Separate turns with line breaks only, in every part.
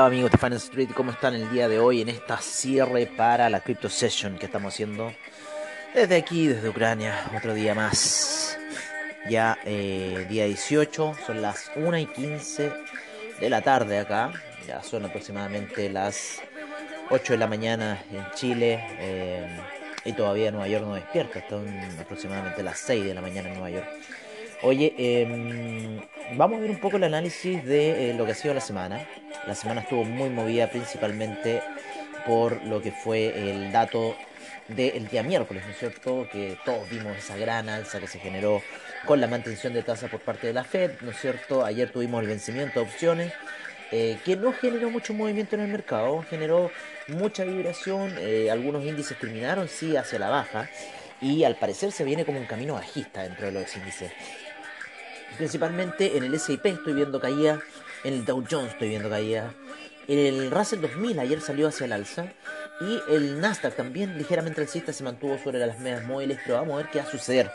Hola, amigos de Fan Street, ¿cómo están el día de hoy en esta cierre para la Crypto Session que estamos haciendo desde aquí, desde Ucrania, otro día más? Ya eh, día 18, son las 1 y 15 de la tarde acá, ya son aproximadamente las 8 de la mañana en Chile eh, y todavía Nueva York no despierta, están aproximadamente las 6 de la mañana en Nueva York. Oye, em, vamos a ver un poco el análisis de eh, lo que ha sido la semana. La semana estuvo muy movida principalmente por lo que fue el dato del día miércoles, ¿no es cierto? Que todos vimos esa gran alza que se generó con la mantención de tasa por parte de la Fed, ¿no es cierto? Ayer tuvimos el vencimiento de opciones, eh, que no generó mucho movimiento en el mercado, generó mucha vibración, eh, algunos índices terminaron sí hacia la baja y al parecer se viene como un camino bajista dentro de los índices. Principalmente en el S&P estoy viendo caída, en el Dow Jones estoy viendo caída, en el Russell 2000 ayer salió hacia el alza y el Nasdaq también ligeramente alcista se mantuvo sobre las medias móviles, pero vamos a ver qué va a suceder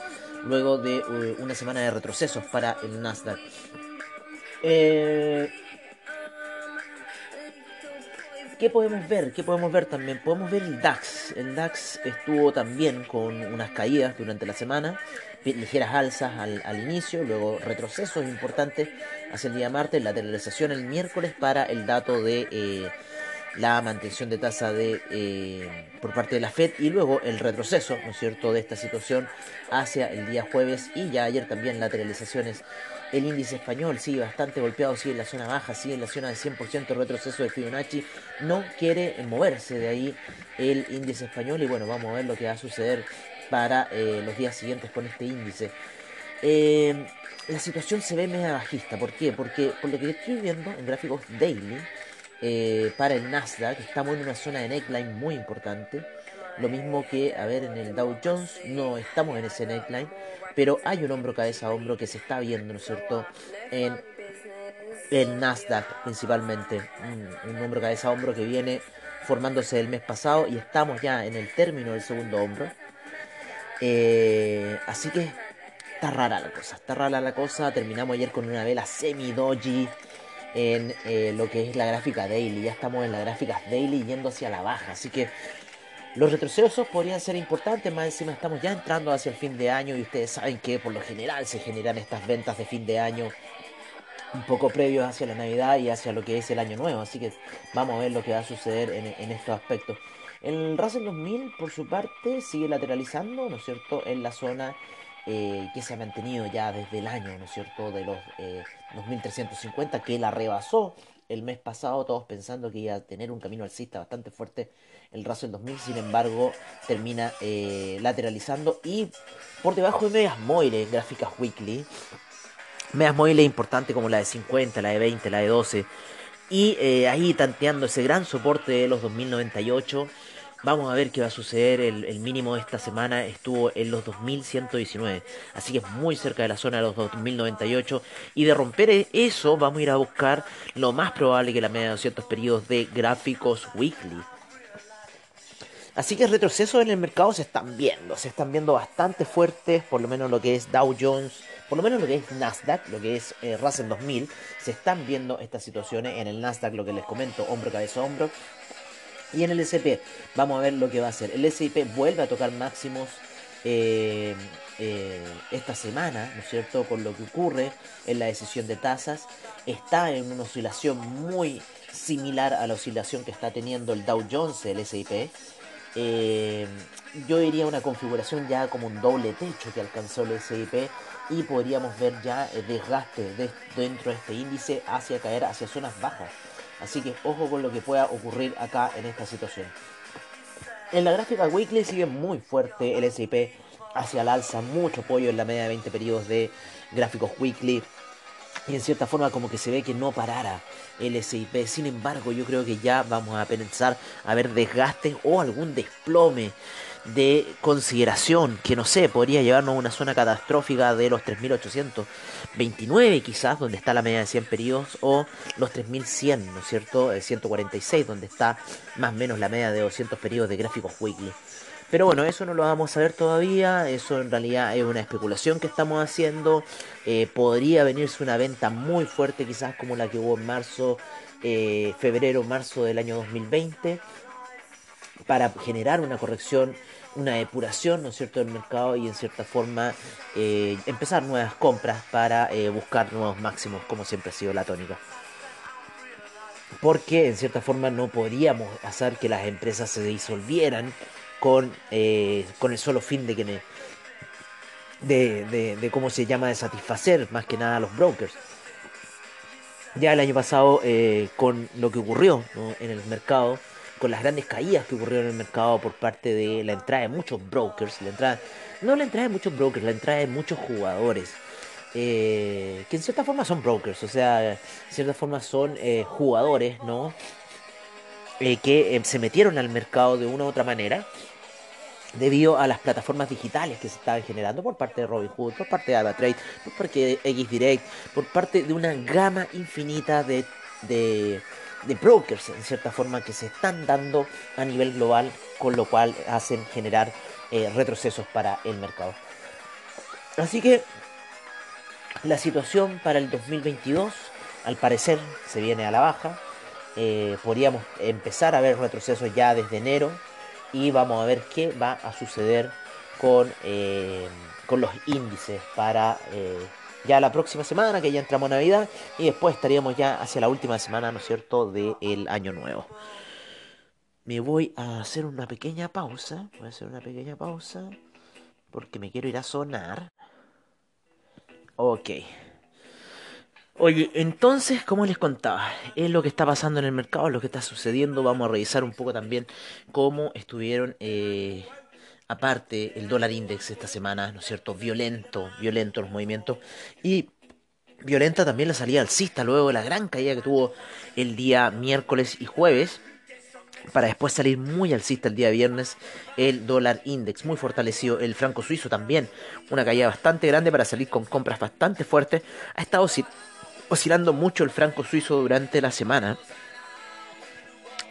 luego de uh, una semana de retrocesos para el Nasdaq. Eh, ¿Qué podemos ver? ¿Qué podemos ver también? Podemos ver el DAX. El DAX estuvo también con unas caídas durante la semana, ligeras alzas al, al inicio, luego retrocesos importantes hacia el día martes, lateralización el miércoles para el dato de eh, la mantención de tasa de eh, por parte de la Fed y luego el retroceso, ¿no es cierto?, de esta situación hacia el día jueves y ya ayer también lateralizaciones. El índice español sigue bastante golpeado, sigue en la zona baja, sigue en la zona de 100% retroceso de Fibonacci, no quiere moverse de ahí el índice español y bueno, vamos a ver lo que va a suceder para eh, los días siguientes con este índice. Eh, la situación se ve media bajista, ¿por qué? Porque por lo que estoy viendo en gráficos daily, eh, para el Nasdaq, estamos en una zona de neckline muy importante. Lo mismo que, a ver, en el Dow Jones no estamos en ese neckline, pero hay un hombro cabeza a hombro que se está viendo, ¿no es cierto? En el Nasdaq principalmente, un, un hombro cabeza a hombro que viene formándose el mes pasado y estamos ya en el término del segundo hombro. Eh, así que está rara la cosa, está rara la cosa. Terminamos ayer con una vela semi-doji en eh, lo que es la gráfica daily. Ya estamos en las gráficas daily yendo hacia la baja. Así que los retrocesos podrían ser importantes. Más encima estamos ya entrando hacia el fin de año y ustedes saben que por lo general se generan estas ventas de fin de año un poco previos hacia la Navidad y hacia lo que es el año nuevo. Así que vamos a ver lo que va a suceder en, en estos aspectos. El Russell 2000, por su parte, sigue lateralizando, ¿no es cierto?, en la zona eh, que se ha mantenido ya desde el año, ¿no es cierto?, de los eh, 2350, que la rebasó el mes pasado, todos pensando que iba a tener un camino alcista bastante fuerte el Russell 2000, sin embargo, termina eh, lateralizando y por debajo de medias móviles, gráficas weekly, medias móviles importantes como la de 50, la de 20, la de 12, y eh, ahí tanteando ese gran soporte de los 2098 Vamos a ver qué va a suceder. El, mínimo de esta semana estuvo en los 2119. Así que es muy cerca de la zona de los 2098. Y de romper eso, vamos a ir a buscar lo más probable que la media de 200 periodos de gráficos weekly. Así que retrocesos en el mercado se están viendo. Se están viendo bastante fuertes. Por lo menos lo que es Dow Jones. Por lo menos lo que es Nasdaq, lo que es eh, Russell 2000, se están viendo estas situaciones en el Nasdaq, lo que les comento, hombro, cabeza, hombro, y en el SP, vamos a ver lo que va a hacer. El S&P vuelve a tocar máximos eh, eh, esta semana, ¿no es cierto? Con lo que ocurre en la decisión de tasas. Está en una oscilación muy similar a la oscilación que está teniendo el Dow Jones, el S&P. Eh, yo diría una configuración ya como un doble techo que alcanzó el S&P y podríamos ver ya desgaste de, dentro de este índice hacia caer hacia zonas bajas. Así que ojo con lo que pueda ocurrir acá en esta situación. En la gráfica weekly sigue muy fuerte el S&P hacia el alza, mucho apoyo en la media de 20 periodos de gráficos weekly. Y en cierta forma como que se ve que no parara el S&P. Sin embargo, yo creo que ya vamos a pensar a ver desgastes o algún desplome de consideración que no sé, podría llevarnos a una zona catastrófica de los 3829 quizás, donde está la media de 100 periodos, o los 3100, ¿no es cierto? 146, donde está más o menos la media de 200 periodos de gráficos weekly. Pero bueno, eso no lo vamos a ver todavía, eso en realidad es una especulación que estamos haciendo. Eh, podría venirse una venta muy fuerte quizás como la que hubo en marzo, eh, febrero, marzo del año 2020, para generar una corrección, una depuración, ¿no es cierto?, del mercado y en cierta forma eh, empezar nuevas compras para buscar nuevos máximos, como siempre ha sido la tónica porque en cierta forma no podríamos hacer que las empresas se disolvieran con, eh, con el solo fin de que de, de, cómo se llama de satisfacer más que nada a los brokers. Ya el año pasado eh, con lo que ocurrió en el mercado, con las grandes caídas que ocurrieron en el mercado por parte de la entrada de muchos brokers, la entrada, no la entrada de muchos brokers, la entrada de muchos jugadores eh, que en cierta forma son brokers, o sea, en cierta forma son eh, jugadores, ¿no? Eh, que se metieron al mercado de una u otra manera debido a las plataformas digitales que se estaban generando por parte de Robinhood, por parte de AvaTrade, por parte de XDirect, por parte de una gama infinita de, de, de, brokers, en cierta forma, que se están dando a nivel global, con lo cual hacen generar retrocesos para el mercado. Así que la situación para el 2022, al parecer, se viene a la baja. Eh, podríamos empezar a ver retrocesos ya desde enero y vamos a ver qué va a suceder con, eh, con los índices para eh, ya la próxima semana, que ya entramos a Navidad, y después estaríamos ya hacia la última semana, ¿no es cierto?, del año nuevo. Me voy a hacer una pequeña pausa, voy a hacer una pequeña pausa, porque me quiero ir a sonar. Ok. Oye, entonces, como les contaba, es lo que está pasando en el mercado, lo que está sucediendo. Vamos a revisar un poco también cómo estuvieron, eh, aparte, el dólar index esta semana, ¿no es cierto? Violento, violento los movimientos. Y violenta también la salida alcista luego de la gran caída que tuvo el día miércoles y jueves para después salir muy alcista el día viernes el dólar index, muy fortalecido, el franco suizo también, una caída bastante grande para salir con compras bastante fuertes, ha estado oscilando mucho el franco suizo durante la semana,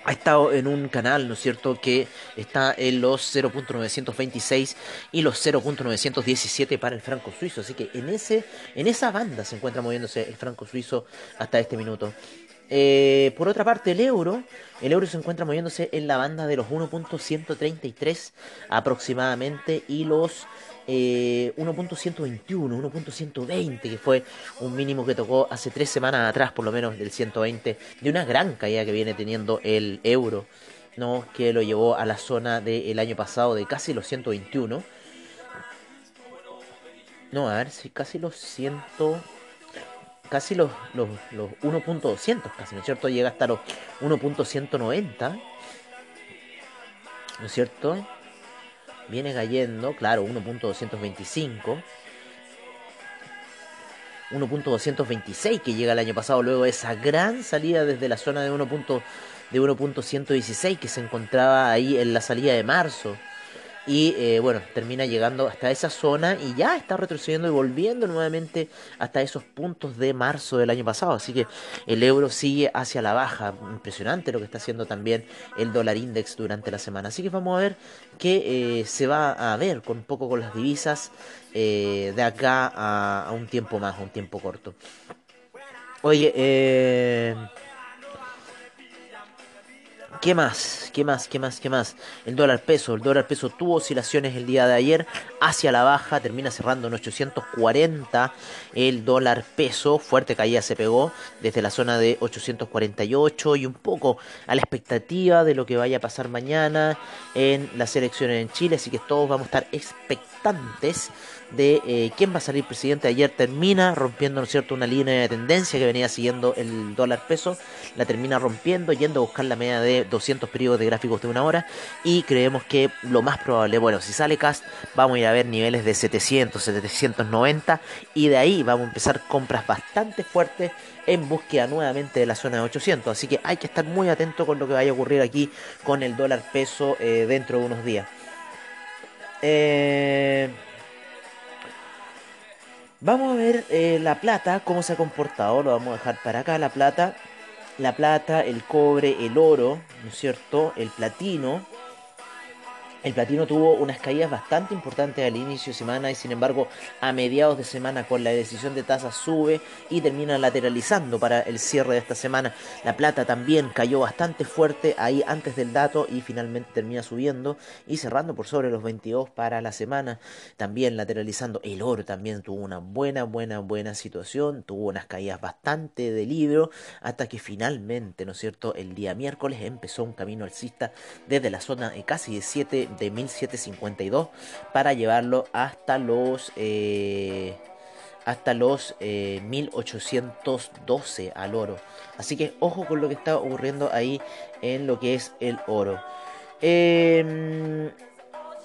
ha estado en un canal, ¿no es cierto?, que está en los 0.926 y los 0.917 para el franco suizo. Así que en, ese, en esa banda se encuentra moviéndose el franco suizo hasta este minuto. Eh, por otra parte, el euro, el euro se encuentra moviéndose en la banda de los 1.133 aproximadamente y los 1.121, eh, 1.120, que fue un mínimo que tocó hace tres semanas atrás, por lo menos del 120, de una gran caída que viene teniendo el euro, ¿no? que lo llevó a la zona del año pasado de casi los 121. No, a ver si casi los 100 casi los, los, los 1.200, casi, ¿no es cierto? Llega hasta los 1.190, ¿no es cierto? Viene cayendo, claro, 1.225. 1.226 que llega el año pasado luego de esa gran salida desde la zona de 1. de 1.116 que se encontraba ahí en la salida de marzo y eh, bueno, termina llegando hasta esa zona y ya está retrocediendo y volviendo nuevamente hasta esos puntos de marzo del año pasado. Así que el euro sigue hacia la baja. Impresionante lo que está haciendo también el dólar index durante la semana. Así que vamos a ver qué eh, se va a ver con un poco con las divisas eh, de acá a, a, un tiempo más, a un tiempo corto. Oye, eh ¿Qué más? ¿Qué más? ¿Qué más? ¿Qué más? El dólar peso. El dólar peso tuvo oscilaciones el día de ayer hacia la baja. Termina cerrando en 840 el dólar peso. Fuerte caída se pegó desde la zona de 848 y un poco a la expectativa de lo que vaya a pasar mañana en las elecciones en Chile. Así que todos vamos a estar expectantes de eh, quién va a salir presidente. Ayer termina rompiendo, ¿no cierto?, una línea de tendencia que venía siguiendo el dólar peso. La termina rompiendo, yendo a buscar la media de 200 periodos de gráficos de una hora. Y creemos que lo más probable, bueno, si sale Cast, vamos a ir a ver niveles de 700, 790. Y de ahí vamos a empezar compras bastante fuertes en búsqueda nuevamente de la zona de 800. Así que hay que estar muy atento con lo que vaya a ocurrir aquí con el dólar peso eh, dentro de unos días. Eh, Vamos a ver eh, la plata, cómo se ha comportado. Lo vamos a dejar para acá. La plata, la plata, el cobre, el oro, ¿no es cierto? El platino. El platino tuvo unas caídas bastante importantes al inicio de semana y sin embargo a mediados de semana con la decisión de tasa sube y termina lateralizando para el cierre de esta semana. La plata también cayó bastante fuerte ahí antes del dato y finalmente termina subiendo y cerrando por sobre los 22 para la semana. También lateralizando el oro también tuvo una buena, buena, buena situación. Tuvo unas caídas bastante de libro hasta que finalmente, ¿no es cierto? El día miércoles empezó un camino alcista desde la zona de casi de 7 de 1752 para llevarlo hasta los eh, hasta los 1812 eh, al oro. Así que ojo con lo que está ocurriendo ahí en lo que es el oro. Em,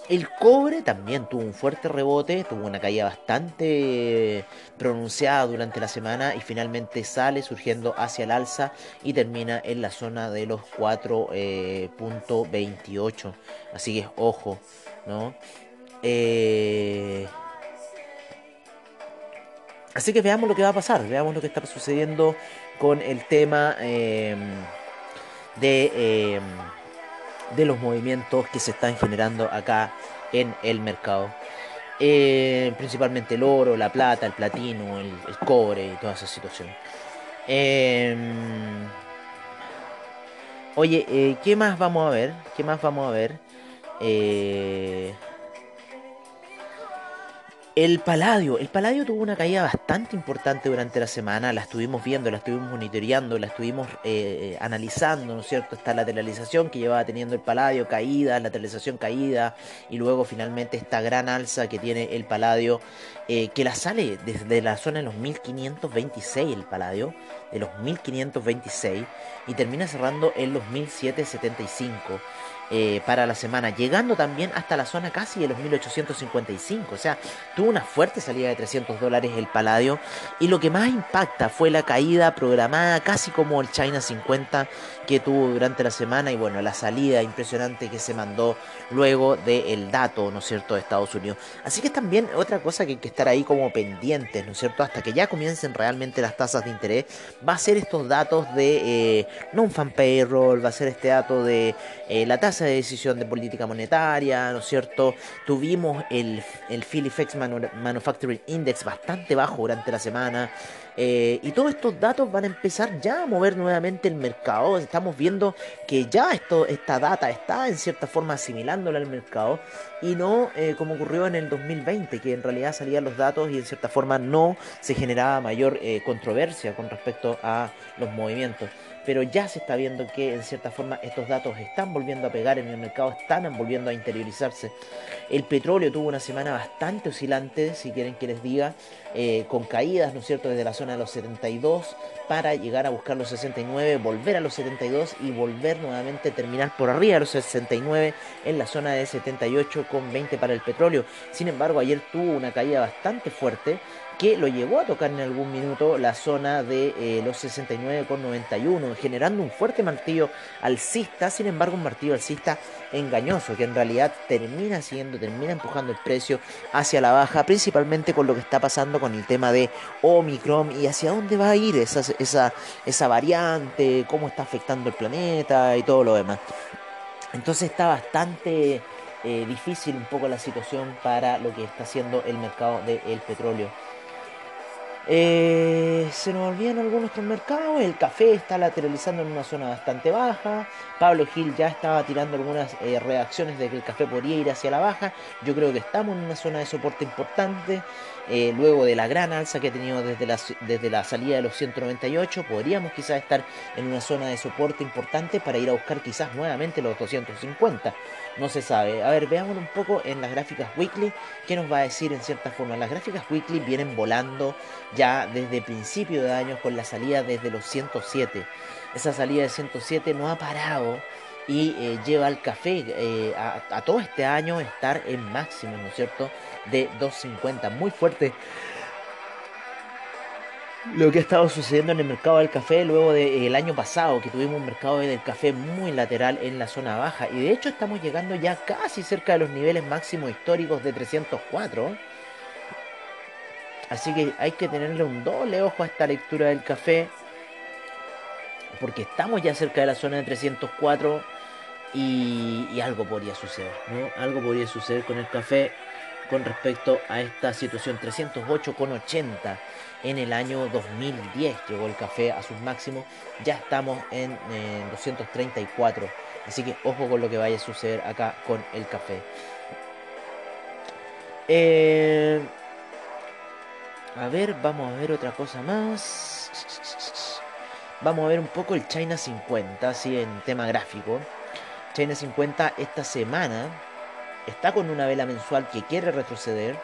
el cobre también tuvo un fuerte rebote, tuvo una caída bastante pronunciada durante la semana y finalmente sale surgiendo hacia el alza y termina en la zona de los 4.28. Eh, Así que ojo, ¿no? Eh, así que veamos lo que va a pasar, veamos lo que está sucediendo con el tema em, de em, de los movimientos que se están generando acá en el mercado. Eh, principalmente el oro, la plata, el platino, el, cobre y toda esa situación. Em, oye, eh, ¿qué más vamos a ver? ¿Qué más vamos a ver? Eh, el Paladio, el Paladio tuvo una caída bastante importante durante la semana, la estuvimos viendo, la estuvimos monitoreando, la estuvimos eh, analizando, ¿no es cierto? Esta lateralización que llevaba teniendo el Paladio, caída, lateralización caída, y luego finalmente esta gran alza que tiene el Paladio, eh, que la sale desde la zona de los 1526 el Paladio, de los 1526, y termina cerrando en los 1775. Eh, para la semana, llegando también hasta la zona casi de los 1855. O sea, tuvo una fuerte salida de 300 dólares el Paladio. Y lo que más impacta fue la caída programada, casi como el China 50 que tuvo durante la semana. Y bueno, la salida impresionante que se mandó luego del dato, ¿no es cierto?, de Estados Unidos. Así que también otra cosa que hay que estar ahí como pendientes, ¿no es cierto?, hasta que ya comiencen realmente las tasas de interés, va a ser estos datos de eh, non-fan payroll, va a ser este dato de eh, la tasa de decisión de política monetaria, ¿no es cierto? Tuvimos el, el Phillips Manufacturing Index bastante bajo durante la semana. Eh, y todos estos datos van a empezar ya a mover nuevamente el mercado. Estamos viendo que ya esto, esta data está en cierta forma asimilándola al mercado y no eh, como ocurrió en el 2020, que en realidad salían los datos y en cierta forma no se generaba mayor controversia con respecto a los movimientos pero ya se está viendo que en cierta forma estos datos están volviendo a pegar en el mercado, están volviendo a interiorizarse. El petróleo tuvo una semana bastante oscilante, si quieren que les diga, eh, con caídas, ¿no es cierto?, desde la zona de los 72 para llegar a buscar los 69, volver a los 72 y volver nuevamente a terminar por arriba de los 69 en la zona de 78 con 20 para el petróleo. Sin embargo, ayer tuvo una caída bastante fuerte que lo llevó a tocar en algún minuto la zona de eh, los 69,91, generando un fuerte martillo alcista, sin embargo un martillo alcista engañoso, que en realidad termina siendo, termina empujando el precio hacia la baja, principalmente con lo que está pasando con el tema de Omicron y hacia dónde va a ir esa, esa, esa variante, cómo está afectando el planeta y todo lo demás. Entonces está bastante eh, difícil un poco la situación para lo que está haciendo el mercado del petróleo. Eh, se nos olvidan algunos otros mercados. El café está lateralizando en una zona bastante baja. Pablo Gil ya estaba tirando algunas eh, reacciones de que el café podría ir hacia la baja. Yo creo que estamos en una zona de soporte importante. Eh, luego de la gran alza que ha tenido desde la, desde la salida de los 198, podríamos quizás estar en una zona de soporte importante para ir a buscar quizás nuevamente los 250. No se sabe. A ver, veamos un poco en las gráficas weekly qué nos va a decir en cierta forma. Las gráficas weekly vienen volando ya desde principio de año con la salida desde los 107. Esa salida de 107 no ha parado y eh, lleva al café eh, a, todo este año estar en máximo, ¿no es cierto? De 250, muy fuerte. Lo que ha estado sucediendo en el mercado del café luego del año pasado, que tuvimos un mercado del café muy lateral en la zona baja. Y de hecho estamos llegando ya casi cerca de los niveles máximos históricos de 304. Así que hay que tenerle un doble ojo a esta lectura del café. Porque estamos ya cerca de la zona de 304 Y, y algo podría suceder, ¿no? Algo podría suceder con el café con respecto a esta situación. 308,80 en el año 2010 llegó el café a sus máximos. Ya estamos en, 234. Así que ojo con lo que vaya a suceder acá con el café. Eh, a ver, vamos a ver otra cosa más. Vamos a ver un poco el China 50, así en tema gráfico. China 50 esta semana está con una vela mensual que quiere retroceder.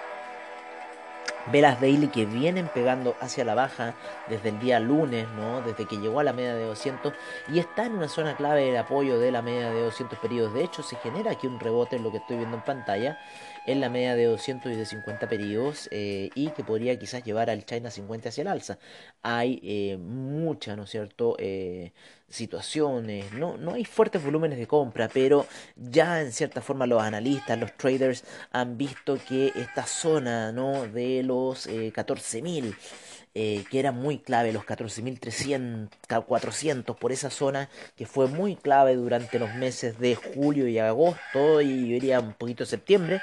Velas daily que vienen pegando hacia la baja desde el día lunes, ¿no? Desde que llegó a la media de 200 y está en una zona clave de apoyo de la media de 200 periodos. De hecho, se genera aquí un rebote en lo que estoy viendo en pantalla en la media de 200 y de 50 periodos eh, y que podría quizás llevar al China 50 hacia el alza. Hay eh, mucha, ¿no es cierto?, eh, situaciones, no, no hay fuertes volúmenes de compra, pero ya en cierta forma los analistas, los traders han visto que esta zona ¿no? de los 14.000 eh, que era muy clave, los 14.300, 400 por esa zona, que fue muy clave durante los meses de julio y agosto y yo diría un poquito septiembre,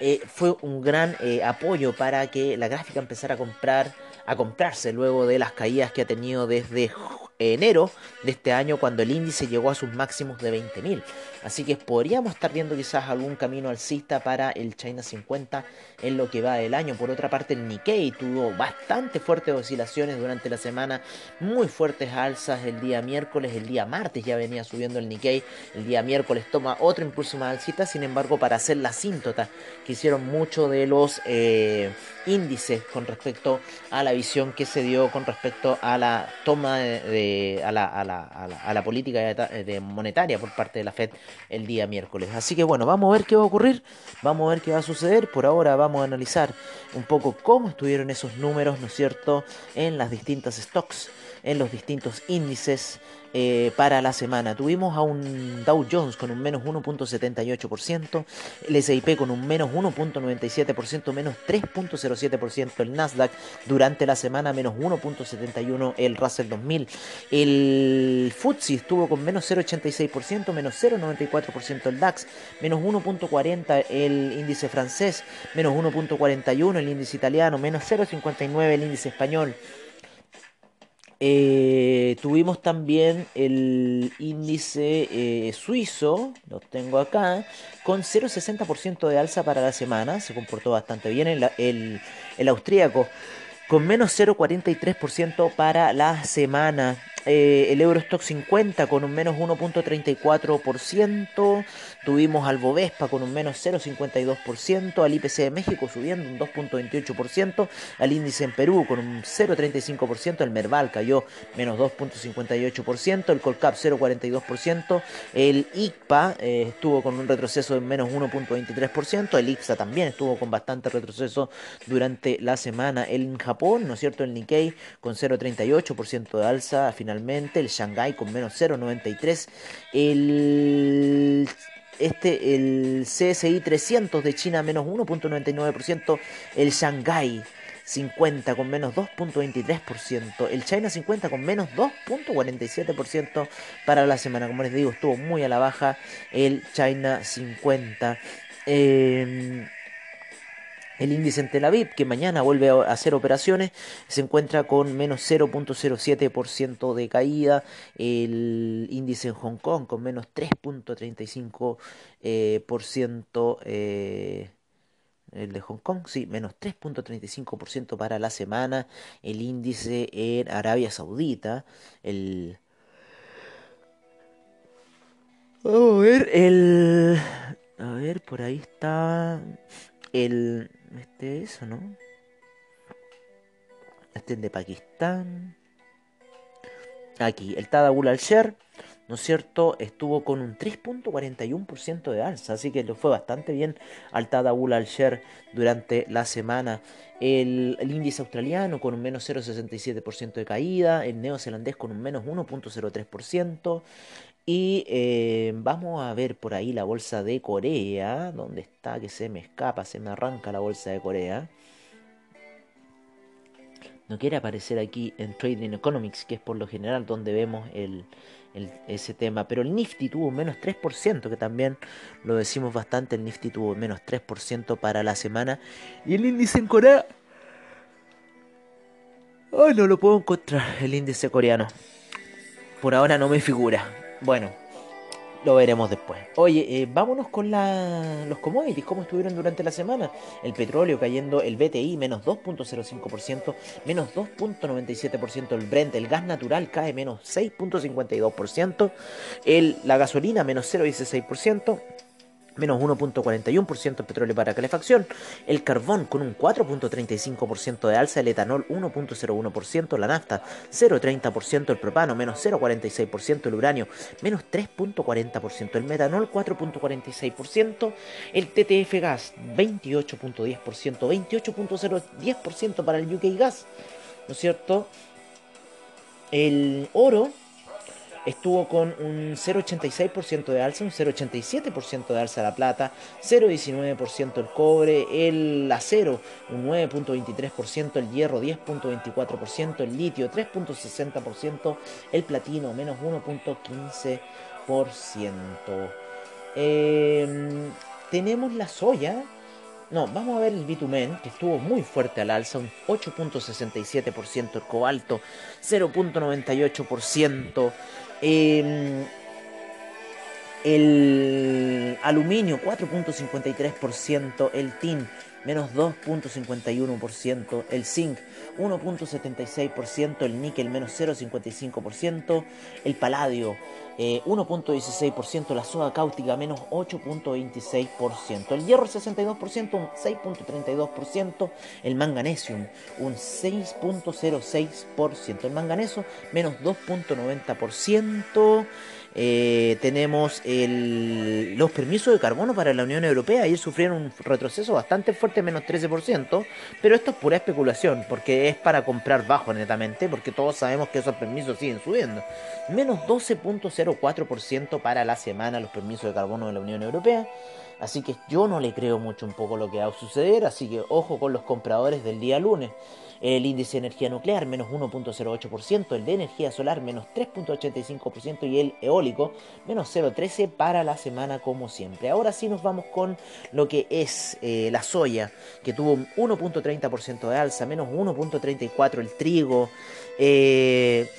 eh, fue un gran eh, apoyo para que la gráfica empezara a comprar, a comprarse luego de las caídas que ha tenido desde enero de este año cuando el índice llegó a sus máximos de 20.000. Así que podríamos estar viendo quizás algún camino alcista para el China 50 en lo que va del año. Por otra parte, el Nikkei tuvo bastante fuertes oscilaciones durante la semana, muy fuertes alzas el día miércoles, el día martes ya venía subiendo el Nikkei, el día miércoles toma otro impulso más alcista, sin embargo, para hacer la síntota que hicieron mucho de los eh, índices con respecto a la visión que se dio con respecto a la toma de, a, la, a, la, a, la, política de monetaria por parte de la Fed el día miércoles. Así que bueno, vamos a ver qué va a ocurrir, vamos a ver qué va a suceder. Por ahora vamos a analizar un poco cómo estuvieron esos números, ¿no es cierto?, en las distintas stocks, en los distintos índices eh, para la semana. Tuvimos a un Dow Jones con un menos 1.78%, el SIP con un menos 1.97%, menos 3.07%, el Nasdaq durante la semana menos 1.71%, el Russell 2000, el FTSE estuvo con menos 0.86%, menos 0.94% el DAX, menos 1.40% el índice francés, menos 1.41% el índice italiano, menos 0.59% el índice español. Eh, tuvimos también el índice eh, suizo, lo tengo acá, con 0,60% de alza para la semana, se comportó bastante bien. El, el, el austríaco con menos 0,43% para la semana. Eh, el Eurostock 50 con un menos 1.34%, tuvimos al Bovespa con un menos 0.52%, al IPC de México subiendo un 2.28%, al índice en Perú con un 0.35%, el Merval cayó menos 2.58%, el Colcap 0.42%, el ICPA eh, estuvo con un retroceso de menos 1.23%, el IPSA también estuvo con bastante retroceso durante la semana, el en Japón, ¿no es cierto? El Nikkei con 0.38% de alza. A el Shanghai con menos 0,93, el este el CSI 300 de China menos 1.99%, el Shanghai 50 con menos 2.23%, el China 50 con menos 2.47% para la semana, como les digo, estuvo muy a la baja el China 50. El índice en Tel Aviv, que mañana vuelve a hacer operaciones, se encuentra con menos 0.07% de caída. El índice en Hong Kong con menos 3.35%. Eh, eh, el de Hong Kong, sí, menos 3.35% para la semana. El índice en Arabia Saudita, el... A ver, el... A ver, por ahí está el este es, ¿no? Este es de Pakistán. Aquí, el Tadabul al-Sher, ¿no es cierto? Estuvo con un 3.41% de alza, así que le fue bastante bien al Tadabul al-Sher durante la semana. El, índice australiano con un menos 0,67% de caída, el neozelandés con un menos 1.03%, y eh, vamos a ver por ahí la bolsa de Corea. ¿Dónde está? Que se me escapa, se me arranca la bolsa de Corea. no quiere aparecer aquí en Trading Economics, que es por lo general donde vemos ese tema. Pero el Nifty tuvo un menos 3%, que también lo decimos bastante. El Nifty tuvo un menos 3% para la semana. Y el índice en Corea. Ay, no lo puedo encontrar, el índice coreano. Por ahora no me figura. Bueno, lo veremos después. Oye, eh, vámonos con los commodities, cómo estuvieron durante la semana. El petróleo cayendo, el BTI menos 2.05%, menos 2.97%. El Brent, el gas natural cae menos 6.52%. El, la gasolina menos 0.16%. Menos 1.41% el petróleo para calefacción, el carbón con un 4.35% de alza, el etanol 1.01%, la nafta 0.30%, el propano menos 0.46%, el uranio menos 3.40%, el metanol 4.46%, el TTF gas 28.10%, 28.010% para el UK gas, ¿no es cierto? El oro estuvo con un 0,86% de alza, un 0,87% de alza la plata, 0,19% el cobre, el acero un 9,23%, el hierro 10,24%, el litio 3,60%, el platino menos 1,15%. Eh, tenemos la soya. No, vamos a ver el bitumen, que estuvo muy fuerte al alza, un 8.67%, el cobalto 0.98%, eh, el aluminio 4.53%, el tin menos 2.51%, el zinc 1.76%, el níquel menos 0.55%, el paladio eh, 1.16%, la soda cáustica menos 8.26%, el hierro 62%, un 6.32%, el manganesium un 6.06%, el manganeso menos 2.90%. Eh, tenemos los permisos de carbono para la Unión Europea. Ayer sufrieron un retroceso bastante fuerte, menos 13%. Pero esto es pura especulación, porque es para comprar bajo netamente, porque todos sabemos que esos permisos siguen subiendo. Menos 12.04% para la semana los permisos de carbono de la Unión Europea. Así que yo no le creo mucho un poco lo que va a suceder, así que ojo con los compradores del día lunes. El índice de energía nuclear menos 1.08%, el de energía solar menos 3.85% y el eólico menos 0.13 para la semana como siempre. Ahora sí nos vamos con lo que es eh, la soya, que tuvo un 1.30% de alza, menos 1.34% el trigo, eh,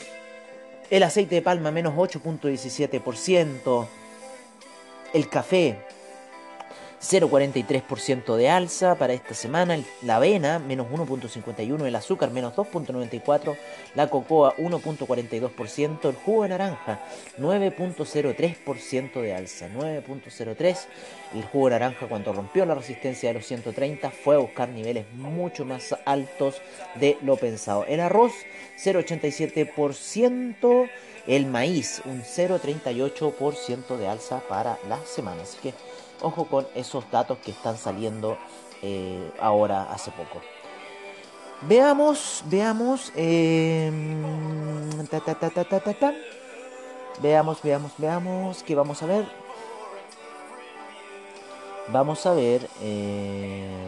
el aceite de palma menos 8.17%, el café 0,43% de alza para esta semana, la avena menos 1.51%, el azúcar menos 2.94%, la cocoa 1.42%, el jugo de naranja 9.03% de alza, 9.03%, el jugo de naranja cuando rompió la resistencia de los 130 fue a buscar niveles mucho más altos de lo pensado. El arroz 0.87%, el maíz un 0.38% de alza para la semana, así que ojo con esos datos que están saliendo eh, ahora hace poco. Veamos, veamos. ta. Veamos, veamos, veamos. ¿Qué vamos a ver? Vamos a ver. eh,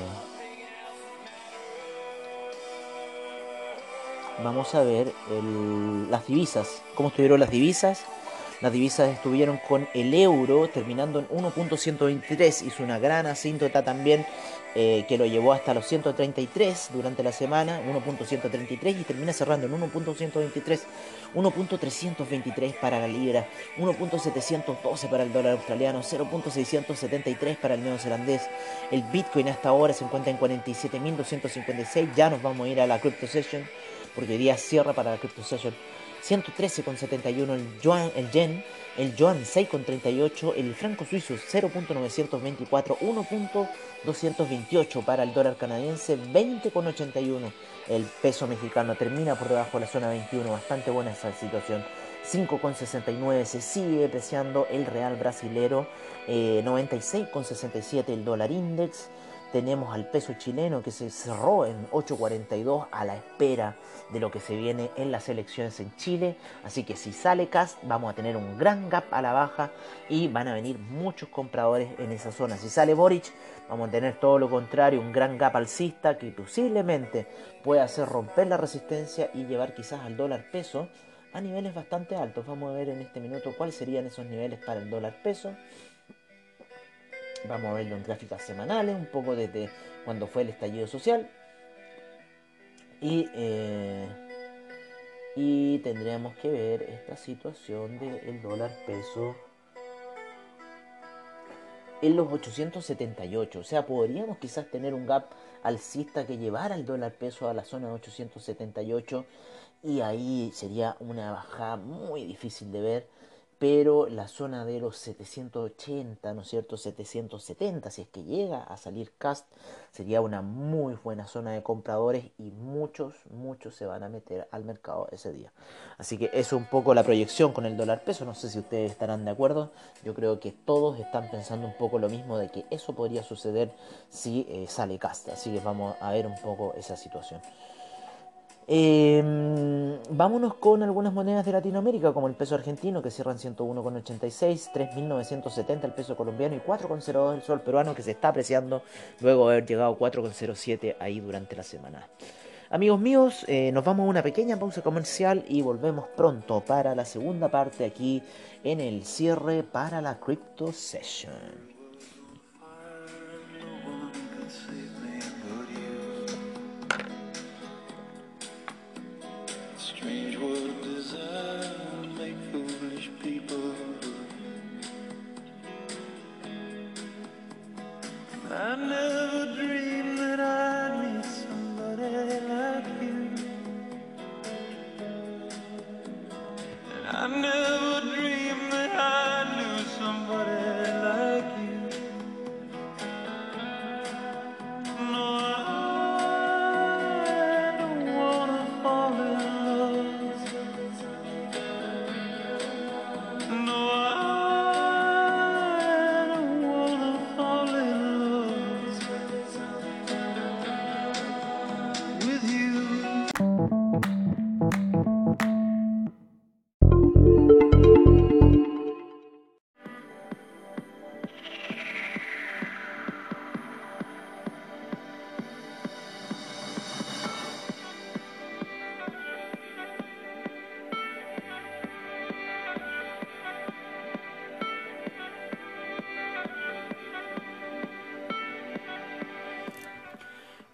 vamos a ver el- las divisas. ¿Cómo estuvieron las divisas? Las divisas estuvieron con el euro terminando en 1.123. Hizo una gran asíntota también eh, que lo llevó hasta los 133 durante la semana. 1.133 y termina cerrando en 1.123. 1.323 para la libra. 1.712 para el dólar australiano. 0.673 para el neozelandés. El Bitcoin hasta ahora se encuentra en 47.256. Ya nos vamos a ir a la Crypto Session porque hoy día cierra para la Crypto Session. 113,71 el yuan, el yen, el yuan 6,38, el franco suizo 0.924, 1.228 para el dólar canadiense, 20,81 el peso mexicano termina por debajo de la zona 21, bastante buena esa situación. 5,69 se sigue depreciando el real brasilero, eh, 96,67 el dólar index. Tenemos al peso chileno que se cerró en 8.42 a la espera de lo que se viene en las elecciones en Chile. Así que si sale Cast vamos a tener un gran gap a la baja y van a venir muchos compradores en esa zona. Si sale Boric Vamos a tener todo lo contrario, un gran gap alcista que posiblemente puede hacer romper la resistencia y llevar quizás al dólar peso a niveles bastante altos. Vamos a ver en este minuto cuáles serían esos niveles para el dólar peso. Vamos a verlo en gráficas semanales, un poco desde cuando fue el estallido social. Y, eh, y tendríamos que ver esta situación del dólar peso en los 878. O sea, podríamos quizás tener un gap alcista que llevara el dólar peso a la zona de 878 y ahí sería una bajada muy difícil de ver pero la zona de los 780, ¿no es cierto? 770, si es que llega a salir Cast, sería una muy buena zona de compradores y muchos, muchos se van a meter al mercado ese día. Así que es un poco la proyección con el dólar peso, no sé si ustedes estarán de acuerdo, yo creo que todos están pensando un poco lo mismo de que eso podría suceder si eh, sale Cast, así que vamos a ver un poco esa situación. Em, vámonos con algunas monedas de Latinoamérica, como el peso argentino, que cierra en 101,86, 3.970 el peso colombiano y 4,02 el sol peruano, que se está apreciando luego de haber llegado a 4,07 ahí durante la semana. Amigos míos, eh, nos vamos a una pequeña pausa comercial y volvemos pronto para la segunda parte aquí en el cierre para la Crypto Session. strange world.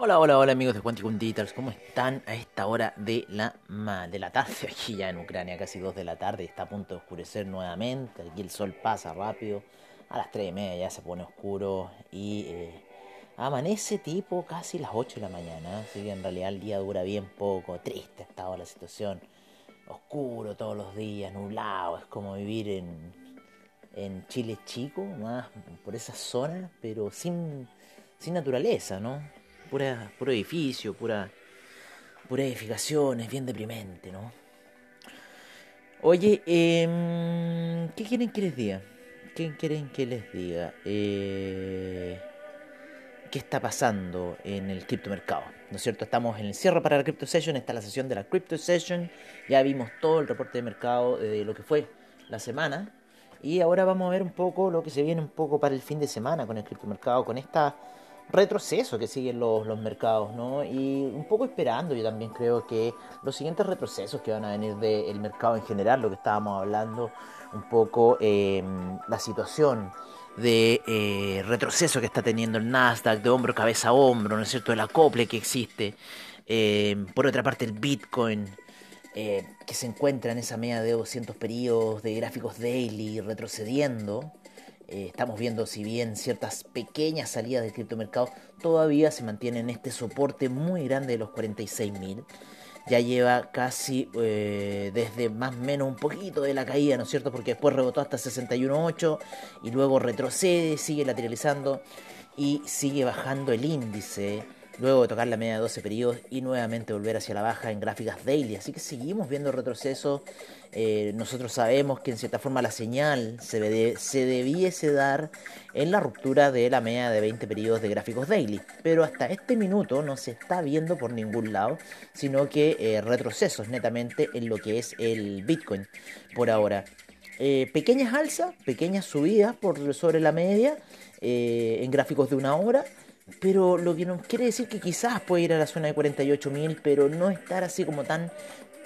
Hola, hola, hola amigos de Quanticum Details, ¿cómo están a esta hora de la, de la tarde? Aquí ya en Ucrania, casi 2 de la tarde, está a punto de oscurecer nuevamente, aquí el sol pasa rápido, a las 3 y media ya se pone oscuro y eh, amanece tipo casi las 8 de la mañana, así que en realidad el día dura bien poco, triste ha estado la situación, oscuro todos los días, nublado, es como vivir en, en Chile chico, más por esa zona, pero sin, sin naturaleza, ¿no? Pura, puro edificio, pura, pura edificación, es bien deprimente, ¿no? Oye, eh, ¿qué quieren que les diga? ¿Qué quieren que les diga? Eh, ¿Qué está pasando en el criptomercado? ¿No es cierto? Estamos en el cierre para la Crypto Session, está la sesión de la Crypto Session, ya vimos todo el reporte de mercado de lo que fue la semana y ahora vamos a ver un poco lo que se viene un poco para el fin de semana con el criptomercado, con esta retroceso que siguen los, los, mercados, ¿no? Y un poco esperando, yo también creo que los siguientes retrocesos que van a venir del mercado en general, lo que estábamos hablando, un poco eh, la situación de eh, retroceso que está teniendo el Nasdaq, de hombro, cabeza a hombro, ¿no es cierto?, el acople que existe. Eh, por otra parte, el Bitcoin, que se encuentra en esa media de 200 periodos de gráficos daily retrocediendo. Eh, estamos viendo si bien ciertas pequeñas salidas del criptomercado todavía se mantienen en este soporte muy grande de los 46.000. Ya lleva casi eh, desde más o menos un poquito de la caída, ¿no es cierto? Porque después rebotó hasta 61.8 y luego retrocede, sigue lateralizando y sigue bajando el índice luego de tocar la media de 12 periodos y nuevamente volver hacia la baja en gráficas daily. Así que seguimos viendo retroceso. Eh, nosotros sabemos que en cierta forma la señal se, se, debiese dar en la ruptura de la media de 20 periodos de gráficos daily. Pero hasta este minuto no se está viendo por ningún lado, sino que eh, retrocesos netamente en lo que es el Bitcoin por ahora. Eh, pequeñas alzas, pequeñas subidas por sobre la media, en gráficos de una hora, pero lo que nos quiere decir que quizás puede ir a la zona de 48.000, pero no estar así como tan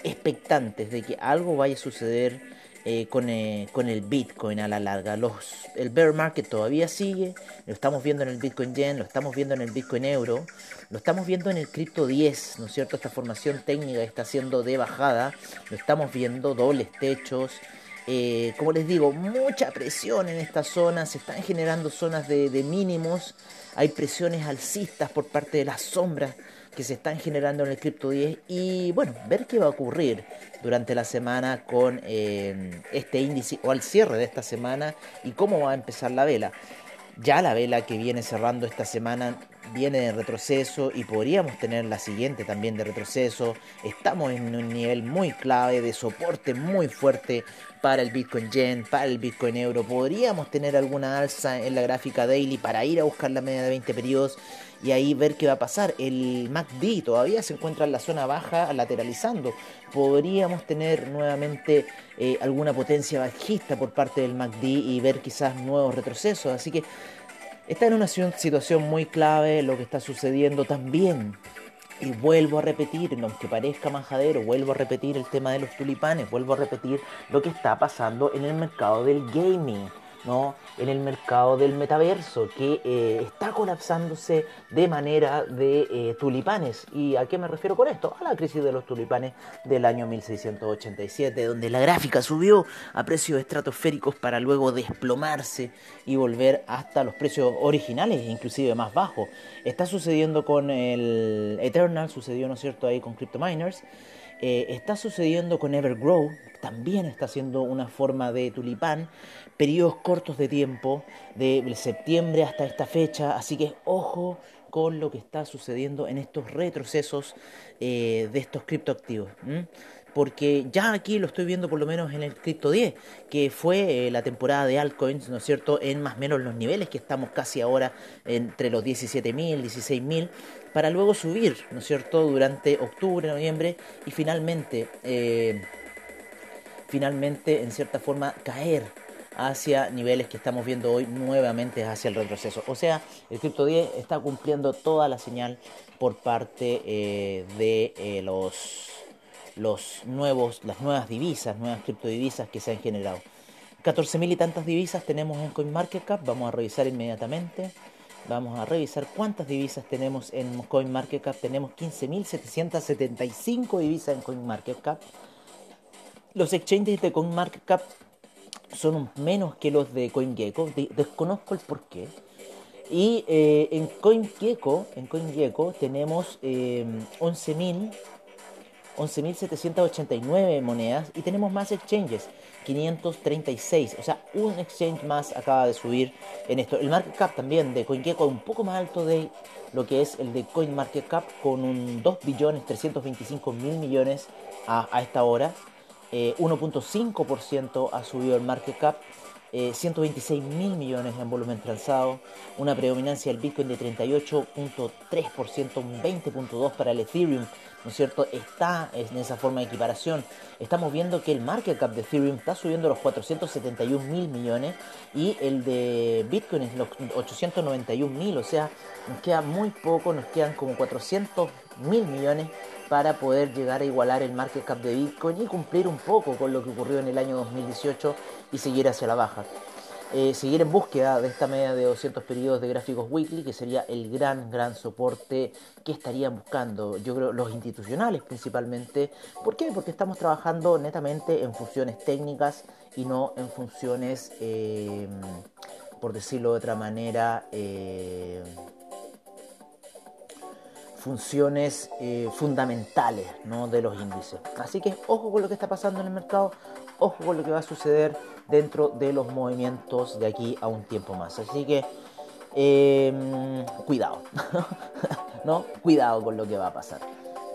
expectantes de que algo vaya a suceder eh, con, eh, con, el Bitcoin a la larga. Los, el bear market todavía sigue, lo estamos viendo en el Bitcoin Yen, lo estamos viendo en el Bitcoin Euro, lo estamos viendo en el Crypto 10, ¿no es cierto? Esta formación técnica está siendo de bajada, lo estamos viendo dobles techos. Eh, como les digo, mucha presión en esta zona, se están generando zonas de mínimos, hay presiones alcistas por parte de las sombras que se están generando en el Crypto 10 y bueno, ver qué va a ocurrir durante la semana con eh, este índice o al cierre de esta semana y cómo va a empezar la vela. Ya la vela que viene cerrando esta semana viene de retroceso y podríamos tener la siguiente también de retroceso. Estamos en un nivel muy clave de soporte muy fuerte para el Bitcoin Yen, para el Bitcoin Euro. Podríamos tener alguna alza en la gráfica daily para ir a buscar la media de 20 periodos y ahí ver qué va a pasar. El MACD todavía se encuentra en la zona baja lateralizando. Podríamos tener nuevamente eh, alguna potencia bajista por parte del MACD y ver quizás nuevos retrocesos. Así que está en una situación muy clave lo que está sucediendo también. Y vuelvo a repetir, aunque parezca majadero, vuelvo a repetir el tema de los tulipanes, vuelvo a repetir lo que está pasando en el mercado del gaming ¿no? en el mercado del metaverso que eh, está colapsándose de manera de eh, tulipanes. ¿Y a qué me refiero con esto? A la crisis de los tulipanes del año 1687, donde la gráfica subió a precios estratosféricos para luego desplomarse y volver hasta los precios originales, inclusive más bajos. Está sucediendo con el Eternal, sucedió, ¿no es cierto?, ahí con CryptoMiners. Eh, está sucediendo con Evergrow, también está siendo una forma de tulipán, periodos cortos de tiempo, de septiembre hasta esta fecha, así que ojo con lo que está sucediendo en estos retrocesos eh, de estos criptoactivos. Porque ya aquí lo estoy viendo por lo menos en el Crypto 10, que fue eh, la temporada de altcoins, ¿no es cierto?, en más o menos los niveles que estamos casi ahora entre los 17.000, 16.000, para luego subir, ¿no es cierto?, durante octubre, noviembre y finalmente, eh, finalmente, en cierta forma, caer hacia niveles que estamos viendo hoy nuevamente hacia el retroceso. O sea, el Crypto 10 está cumpliendo toda la señal por parte eh, de eh, los, los nuevos, las nuevas divisas, nuevas criptodivisas que se han generado. 14.000 y tantas divisas tenemos en CoinMarketCap, vamos a revisar inmediatamente. Vamos a revisar cuántas divisas tenemos en CoinMarketCap. Tenemos 15.775 divisas en CoinMarketCap. Los exchanges de CoinMarketCap son menos que los de CoinGecko. desconozco el porqué. Y eh, en CoinGecko, en CoinGecko tenemos eh, 11.000 11.789 monedas y tenemos más exchanges, 536. O sea, un exchange más acaba de subir en esto. El market cap también de CoinGecko un poco más alto de lo que es el de CoinMarketCap con un 2 billones 325 mil millones a, a esta hora. 1.5% eh, ha subido el market cap, 126 eh, mil millones en volumen transado, una predominancia del Bitcoin de 38.3%, un 20.2% para el Ethereum, ¿no es cierto? Está en esa forma de equiparación. Estamos viendo que el market cap de Ethereum está subiendo los 471 mil millones y el de Bitcoin es los 891 mil, o sea, nos queda muy poco, nos quedan como 400 mil millones para poder llegar a igualar el market cap de Bitcoin y cumplir un poco con lo que ocurrió en el año 2018 y seguir hacia la baja. Eh, seguir en búsqueda de esta media de 200 periodos de gráficos weekly, que sería el gran, gran soporte que estarían buscando, yo creo, los institucionales principalmente. ¿Por qué? Porque estamos trabajando netamente en funciones técnicas y no en funciones, eh, por decirlo de otra manera, eh, funciones eh, fundamentales ¿no? de los índices. Así que ojo con lo que está pasando en el mercado, ojo con lo que va a suceder dentro de los movimientos de aquí a un tiempo más. Así que em, cuidado, ¿no? Cuidado con lo que va a pasar.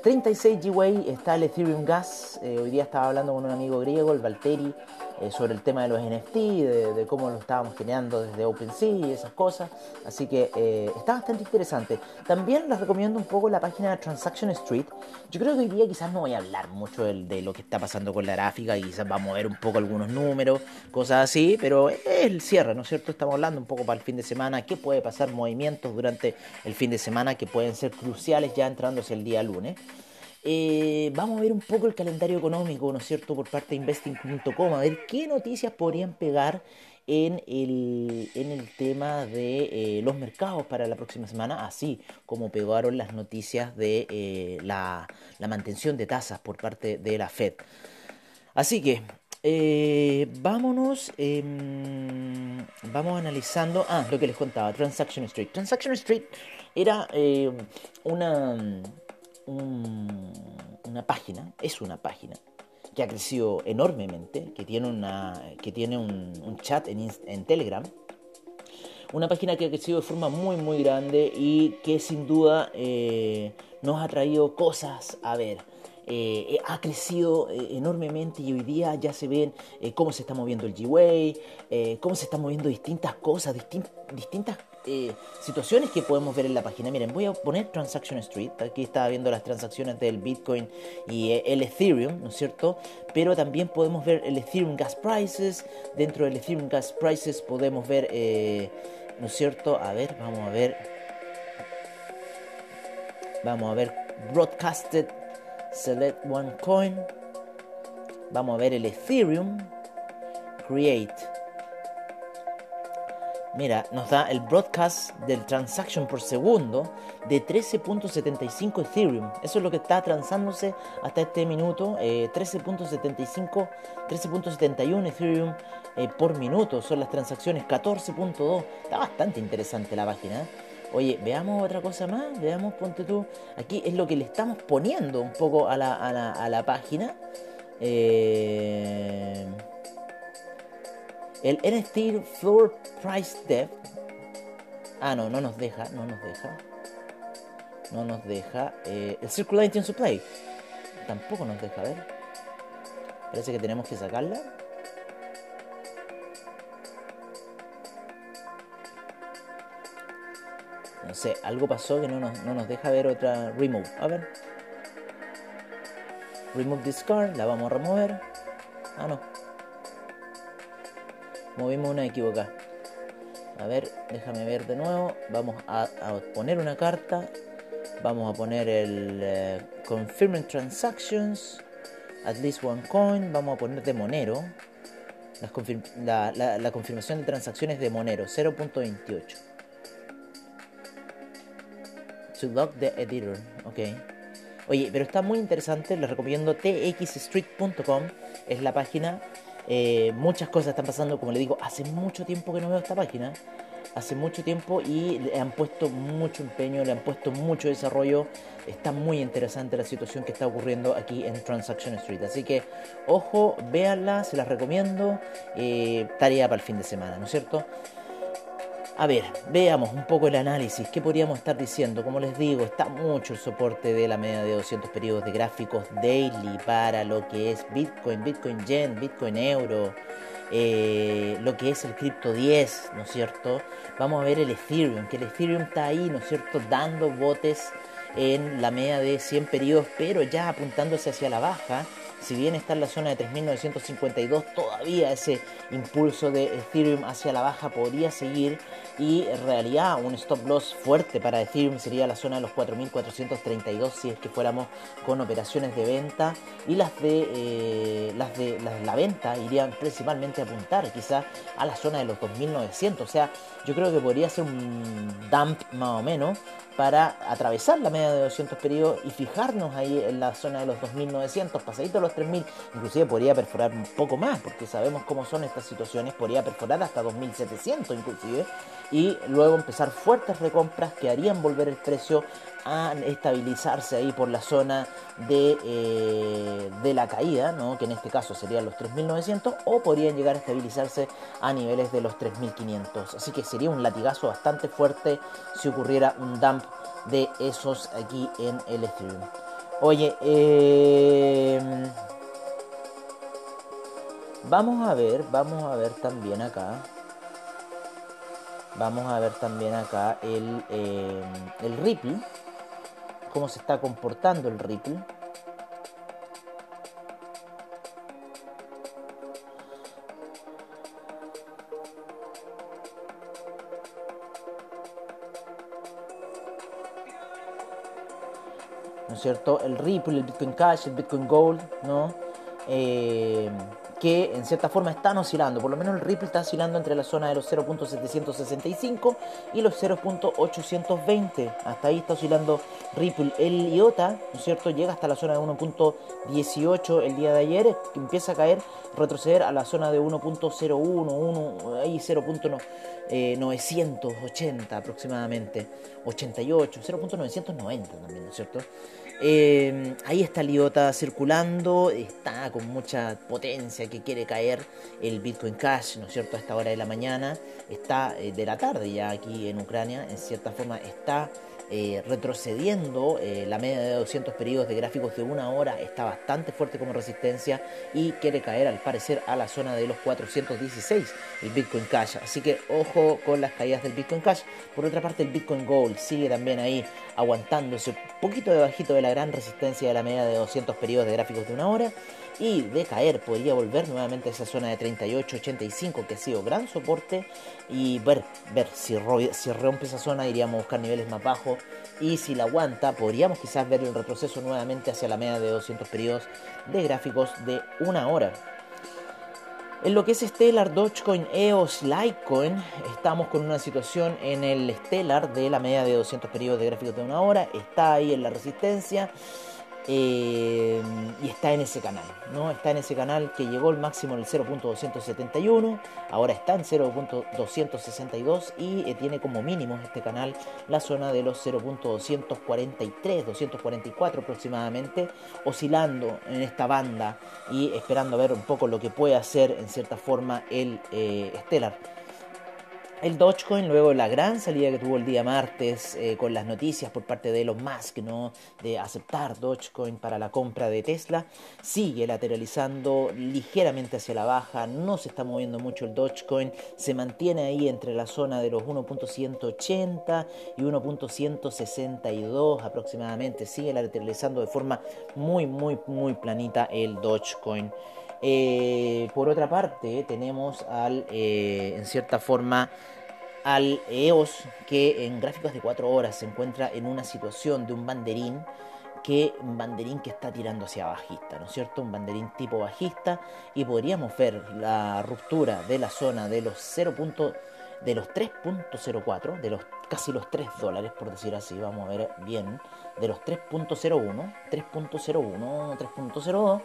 36 GWay está el Ethereum Gas. Eh, hoy día estaba hablando con un amigo griego, el Valtteri, eh, sobre el tema de los NFT, de, de, cómo lo estábamos generando desde OpenSea y esas cosas. Así que eh, está bastante interesante. También les recomiendo un poco la página de Transaction Street. Yo creo que hoy día quizás no voy a hablar mucho de, de lo que está pasando con la gráfica y quizás vamos a ver un poco algunos números, cosas así, pero es el cierre, ¿no es cierto? Estamos hablando un poco para el fin de semana, qué puede pasar, movimientos durante el fin de semana que pueden ser cruciales ya entrando hacia el día lunes. Eh, vamos a ver un poco el calendario económico, ¿no es cierto?, por parte de investing.com, a ver qué noticias podrían pegar en el, en el tema de eh, los mercados para la próxima semana, así como pegaron las noticias de eh, la, la, mantención de tasas por parte de la Fed. Así que vámonos, em, vamos analizando, ah, lo que les contaba, Transaction Street. Transaction Street era una una página, es una página que ha crecido enormemente, que tiene, una, que tiene un, chat en, en, Telegram. Una página que ha crecido de forma muy muy grande y que sin duda eh, nos ha traído cosas a ver. Eh, ha crecido eh, enormemente y hoy día ya se ven eh, cómo se está moviendo el G-Way, eh, cómo se están moviendo distintas cosas, distintas eh, situaciones que podemos ver en la página. Miren, voy a poner Transaction Street. Aquí estaba viendo las transacciones del Bitcoin y eh, el Ethereum, ¿no es cierto? Pero también podemos ver el Ethereum Gas Prices. Dentro del Ethereum Gas Prices podemos ver, eh, ¿no es cierto? A ver, vamos a ver. Vamos a ver Broadcasted Select One Coin. Vamos a ver el Ethereum Create Mira, nos da el broadcast del transaction por segundo de 13.75 Ethereum. Eso es lo que está transándose hasta este minuto. 13.75, eh, 13.71 Ethereum eh, por minuto son las transacciones. 14.2. Está bastante interesante la página. Oye, veamos otra cosa más. Veamos, ponte tú. Aquí es lo que le estamos poniendo un poco a la, a la, a la página. Eh el NFT Floor Price Depth. Ah, no, no nos deja, no nos deja. No nos deja. Eh, el Circulating Supply. Tampoco nos deja, ver. Parece que tenemos que sacarla. No sé, algo pasó que no nos, no nos deja ver otra remove. A ver. Remove this card, la vamos a remover. Ah, no, movimos una equivocada. A ver, déjame ver de nuevo. Vamos a, poner una carta. Vamos a poner el eh, Confirming Transactions. At least one coin. Vamos a poner de Monero. la, la, confirmación de transacciones de Monero. 0.28. To lock the editor. Ok. Oye, pero está muy interesante. Les recomiendo txstreet.com. Es la página eh, muchas cosas están pasando, como le digo, hace mucho tiempo que no veo esta página. Hace mucho tiempo y le han puesto mucho empeño, le han puesto mucho desarrollo. Está muy interesante la situación que está ocurriendo aquí en Transaction Street. Así que, ojo, véanla, se las recomiendo. Eh, tarea para el fin de semana, ¿no es cierto? A ver, veamos un poco el análisis. ¿Qué podríamos estar diciendo? Como les digo, está mucho el soporte de la media de 200 periodos de gráficos daily para lo que es Bitcoin, Bitcoin Yen, Bitcoin Euro, eh, lo que es el Crypto 10, ¿no es cierto? Vamos a ver el Ethereum, que el Ethereum está ahí, ¿no es cierto? Dando botes en la media de 100 periodos, pero ya apuntándose hacia la baja si bien está en la zona de 3.952, todavía ese impulso de Ethereum hacia la baja podría seguir y en realidad un stop loss fuerte para Ethereum sería la zona de los 4.432 si es que fuéramos con operaciones de venta y las de, eh, las de la venta irían principalmente a apuntar quizás a la zona de los 2.900, o sea, yo creo que podría ser un dump más o menos para atravesar la media de 200 periodos y fijarnos ahí en la zona de los 2.900, pasadito los 3.000, inclusive podría perforar un poco más, porque sabemos cómo son estas situaciones, podría perforar hasta 2.700 inclusive, y luego empezar fuertes recompras que harían volver el precio a estabilizarse ahí por la zona de, eh, de la caída, ¿no? que en este caso serían los 3.900, o podrían llegar a estabilizarse a niveles de los 3.500. Así que sería un latigazo bastante fuerte si ocurriera un dump de esos aquí en el Ethereum. Oye, eh, Vamos a ver, vamos a ver también acá. Vamos a ver también acá el, eh, el Ripple. Cómo se está comportando el Ripple. ¿no es cierto? El Ripple, el Bitcoin Cash, el Bitcoin Gold, ¿no? Eh, que en cierta forma están oscilando, por lo menos el Ripple está oscilando entre la zona de los 0.765 y los 0.820, hasta ahí está oscilando Ripple. El IOTA, ¿no es cierto?, llega hasta la zona de 1.18 el día de ayer, empieza a caer, retroceder a la zona de 1.01, ahí 0.980 aproximadamente, 88, 0.990 también, ¿no es cierto? Eh, ahí está el IOTA circulando, está con mucha potencia que quiere caer el Bitcoin Cash, ¿no es cierto?, a esta hora de la mañana, está eh, de la tarde ya aquí en Ucrania, en cierta forma está eh, retrocediendo. Eh, la media de 200 periodos de gráficos de una hora está bastante fuerte como resistencia y quiere caer al parecer a la zona de los 416 el Bitcoin Cash. Así que ojo con las caídas del Bitcoin Cash. Por otra parte el Bitcoin Gold sigue también ahí aguantándose un poquito debajito de la gran resistencia de la media de 200 periodos de gráficos de una hora y de caer podría volver nuevamente a esa zona de 38-85 que ha sido gran soporte y ver, ver si, si rompe esa zona iríamos a buscar niveles más bajos y si la aguanta podríamos quizás ver el retroceso nuevamente hacia la media de 200 periodos de gráficos de una hora. En lo que es Stellar, Dogecoin, EOS, Litecoin, estamos con una situación en el Stellar de la media de 200 periodos de gráficos de una hora, está ahí en la resistencia eh, y está en ese canal, ¿no? Está en ese canal que llegó el máximo en el 0.271, ahora está en 0.262 y eh, tiene como mínimo este canal la zona de los 0.243, 244 aproximadamente, oscilando en esta banda y esperando a ver un poco lo que puede hacer en cierta forma el eh, Stellar el Dogecoin, luego la gran salida que tuvo el día martes eh, con las noticias por parte de Elon Musk ¿no? de aceptar Dogecoin para la compra de Tesla, sigue lateralizando ligeramente hacia la baja, no se está moviendo mucho el Dogecoin, se mantiene ahí entre la zona de los 1.180 y 1.162 aproximadamente, sigue lateralizando de forma muy, muy, muy planita el Dogecoin. Eh, por otra parte, tenemos al, eh, en cierta forma, al EOS que en gráficos de 4 horas se encuentra en una situación de un banderín que un banderín que está tirando hacia bajista, ¿no es cierto? Un banderín tipo bajista y podríamos ver la ruptura de la zona de los 0. de los 3.04, de los casi los 3 dólares por decir así, vamos a ver bien, de los 3.01, 3.01, 3.02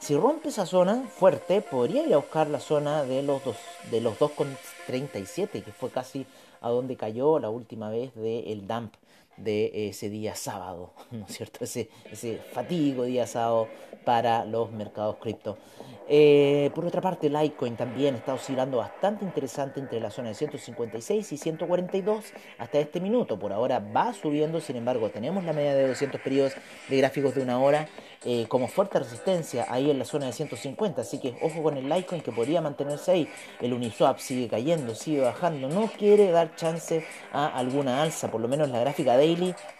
si rompe esa zona fuerte, podría ir a buscar la zona de los, dos, de los 2,37, que fue casi a donde cayó la última vez del dump de ese día sábado, ¿no es cierto? Ese, ese fatídico día sábado para los mercados cripto. Eh, por otra parte, Litecoin también está oscilando bastante interesante entre la zona de 156 y 142 hasta este minuto. Por ahora va subiendo, sin embargo, tenemos la media de 200 periodos de gráficos de una hora eh, como fuerte resistencia ahí en la zona de 150. Así que ojo con el Litecoin que podría mantenerse ahí. El Uniswap sigue cayendo, sigue bajando, no quiere dar chance a alguna alza. Por lo menos la gráfica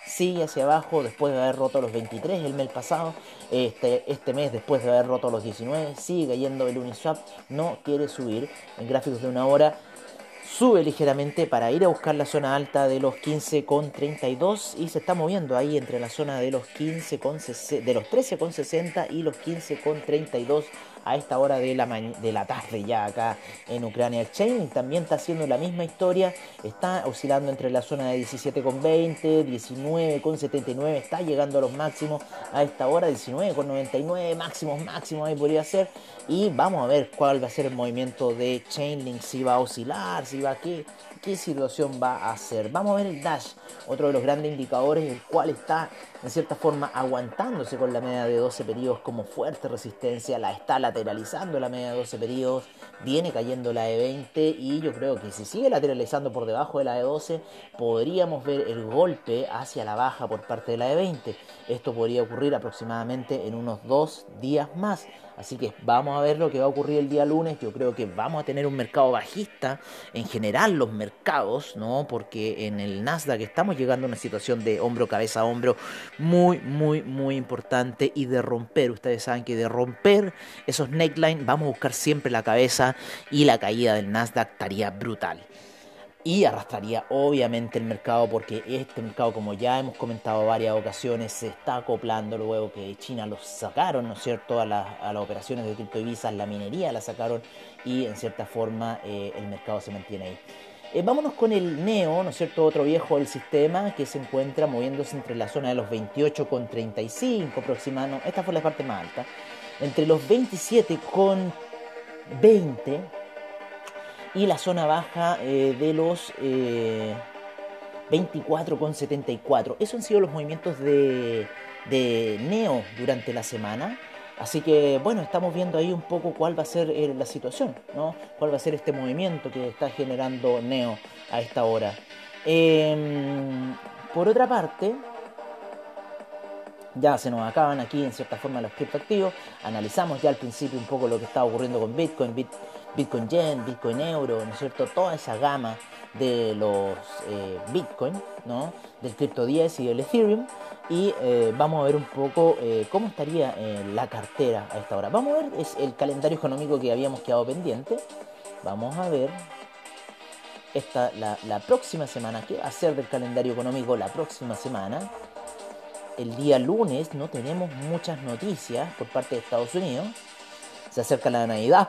sigue hacia abajo después de haber roto los 23 el mes pasado. Este, este mes, después de haber roto los 19, sigue cayendo el Uniswap, no quiere subir en gráficos de una hora. Sube ligeramente para ir a buscar la zona alta de los 15,32 y se está moviendo ahí entre la zona de los 15 de los 13,60 y los 15,32 a esta hora de la, de la tarde ya acá en Ucrania. Exchange también está haciendo la misma historia, está oscilando entre la zona de 17,20, 19,79, está llegando a los máximos a esta hora, 19,99, máximos, máximos ahí podría ser. Y vamos a ver cuál va a ser el movimiento de Chainlink, si va a oscilar, si va a qué, qué situación va a ser. Vamos a ver el Dash, otro de los grandes indicadores, el cual está en cierta forma aguantándose con la media de 12 periodos como fuerte resistencia, la está lateralizando la media de 12 periodos, viene cayendo la de 20 y yo creo que si sigue lateralizando por debajo de la de 12 podríamos ver el golpe hacia la baja por parte de la de 20. Esto podría ocurrir aproximadamente en unos dos días más Así que vamos a ver lo que va a ocurrir el día lunes. Yo creo que vamos a tener un mercado bajista en general los mercados, ¿no? Porque en el Nasdaq estamos llegando a una situación de hombro, cabeza hombro muy, muy, muy importante y de romper. Ustedes saben que de romper esos neckline vamos a buscar siempre la cabeza y la caída del Nasdaq estaría brutal y arrastraría obviamente el mercado porque este mercado como ya hemos comentado varias ocasiones se está acoplando luego que China los sacaron, ¿no es cierto?, a, las operaciones de criptodivisas, la minería la sacaron y en cierta forma eh, el mercado se mantiene ahí. Eh, vámonos con el NEO, ¿no es cierto?, otro viejo del sistema que se encuentra moviéndose entre la zona de los 28,35 aproximadamente, esta fue la parte más alta, entre los 27,20 y la zona baja eh, de los eh, 24,74. Esos han sido los movimientos de, de, Neo durante la semana. Así que bueno, estamos viendo ahí un poco cuál va a ser eh, la situación, ¿no? Cuál va a ser este movimiento que está generando Neo a esta hora. Em, por otra parte, ya se nos acaban aquí en cierta forma los criptoactivos. Analizamos ya al principio un poco lo que está ocurriendo con Bitcoin. Bitcoin Bitcoin Yen, Bitcoin Euro, ¿no es cierto? Toda esa gama de los eh, Bitcoin, ¿no? Del Crypto 10 y del Ethereum. Y eh, vamos a ver un poco eh, cómo estaría la cartera a esta hora. Vamos a ver es el calendario económico que habíamos quedado pendiente. Vamos a ver esta, la, la próxima semana. ¿Qué va a ser del calendario económico la próxima semana? El día lunes no tenemos muchas noticias por parte de Estados Unidos. Se acerca la Navidad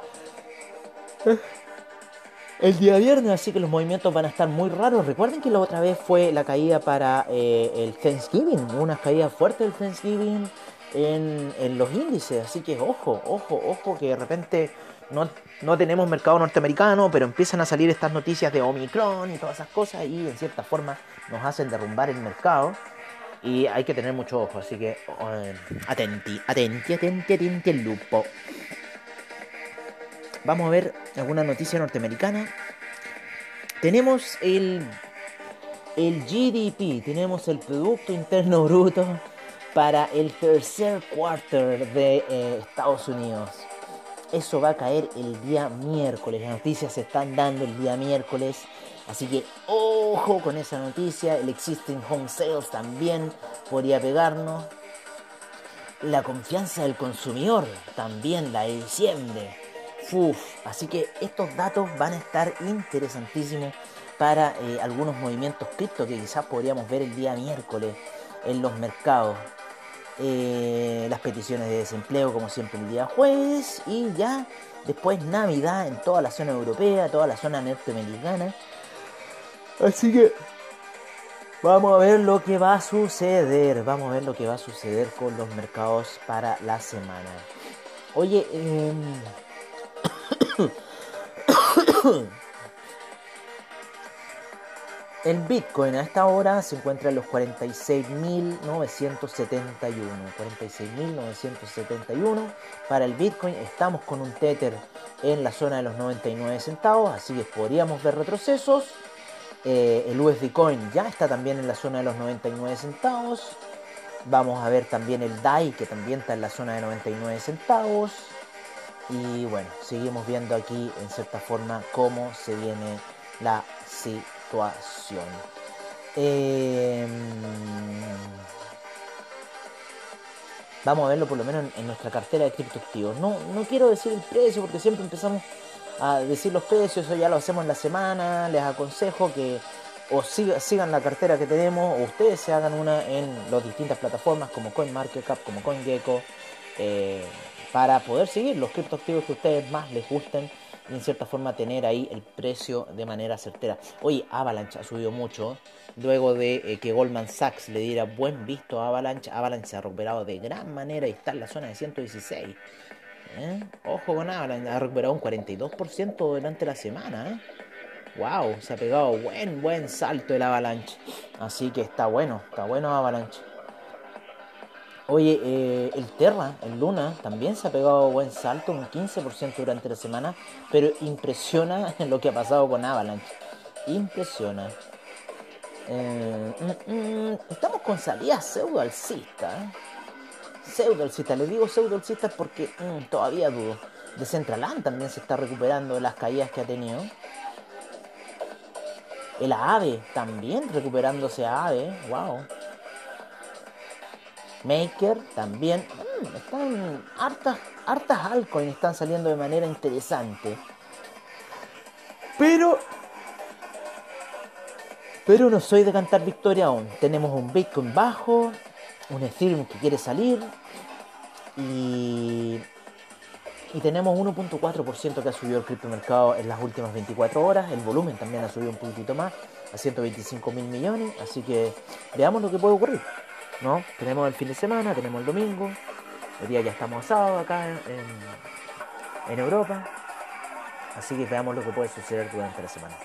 el día viernes, así que los movimientos van a estar muy raros. Recuerden que la otra vez fue la caída para eh, el Thanksgiving, una caída fuerte del Thanksgiving en, en, los índices. Así que ojo, ojo, ojo, que de repente no, no, tenemos mercado norteamericano, pero empiezan a salir estas noticias de Omicron y todas esas cosas y en cierta forma nos hacen derrumbar el mercado. Y hay que tener mucho ojo, así que eh, atenti, atenti, atenti, atenti el lupo. Vamos a ver alguna noticia norteamericana. Tenemos el, el GDP, tenemos el Producto Interno Bruto para el tercer quarter de eh, Estados Unidos. Eso va a caer el día miércoles. Las noticias se están dando el día miércoles. Así que ojo con esa noticia. El Existing Home Sales también podría pegarnos. La confianza del consumidor también, la de diciembre así que estos datos van a estar interesantísimos para eh, algunos movimientos cripto que quizás podríamos ver el día miércoles en los mercados. Eh, las peticiones de desempleo como siempre el día jueves y ya después Navidad en toda la zona europea, toda la zona norteamericana. Así que vamos a ver lo que va a suceder, vamos a ver lo que va a suceder con los mercados para la semana. Oye, eh, El Bitcoin a esta hora se encuentra en los 46.971. 46.971 para el Bitcoin. Estamos con un Tether en la zona de los 99 centavos, así que podríamos ver retrocesos. Eh, el USD Coin ya está también en la zona de los 99 centavos. Vamos a ver también el DAI que también está en la zona de 99 centavos. Y bueno, seguimos viendo aquí en cierta forma cómo se viene la situación. Em, vamos a verlo por lo menos en, nuestra cartera de criptoactivos. No, no quiero decir el precio porque siempre empezamos a decir los precios, eso ya lo hacemos en la semana. Les aconsejo que o sigan la cartera que tenemos o ustedes se hagan una en las distintas plataformas como CoinMarketCap, como CoinGecko. Eh, para poder seguir los criptoactivos que a ustedes más les gusten y en cierta forma tener ahí el precio de manera certera. Oye, Avalanche ha subido mucho. Luego de eh, que Goldman Sachs le diera buen visto a Avalanche, Avalanche se ha recuperado de gran manera y está en la zona de 116. ¿Eh? Ojo con Avalanche, ha recuperado un 42% durante la semana. Wow, ¿eh? se ha pegado buen, buen salto el Avalanche. Así que está bueno, está bueno Avalanche. Oye, eh, el Terra, el Luna, también se ha pegado buen salto, un 15% durante la semana, pero impresiona lo que ha pasado con Avalanche. Impresiona. Eh, mm, mm, estamos con salida pseudo alcista. Pseudo alcista. Les digo pseudo alcistas porque mm, todavía dudo. Decentraland también se está recuperando de las caídas que ha tenido. El AVE también recuperándose a AVE. Wow. Maker también. Mm, están hartas, hartas altcoins están saliendo de manera interesante. Pero. Pero no soy de cantar victoria aún. Tenemos un Bitcoin bajo, un Ethereum que quiere salir. Y. Y tenemos 1.4% que ha subido el criptomercado en las últimas 24 horas. El volumen también ha subido un poquitito más, a 125 mil millones. Así que veamos lo que puede ocurrir. ¿no? Tenemos el fin de semana, tenemos el domingo. Hoy día ya estamos sábado acá en, en Europa. Así que veamos lo que puede suceder durante la semana.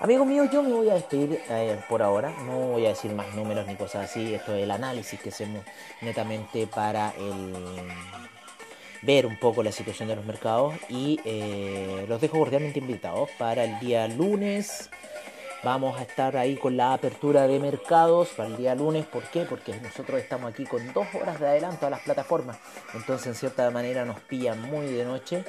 Amigos míos, yo me voy a despedir eh, por ahora. No voy a decir más números ni cosas así. Esto es el análisis que hacemos netamente para el ver un poco la situación de los mercados y eh, los dejo cordialmente invitados para el día lunes. Vamos a estar ahí con la apertura de mercados para el día lunes. ¿Por qué? Porque nosotros estamos aquí con dos horas de adelanto a las plataformas. Entonces, en cierta manera, nos pilla muy de noche.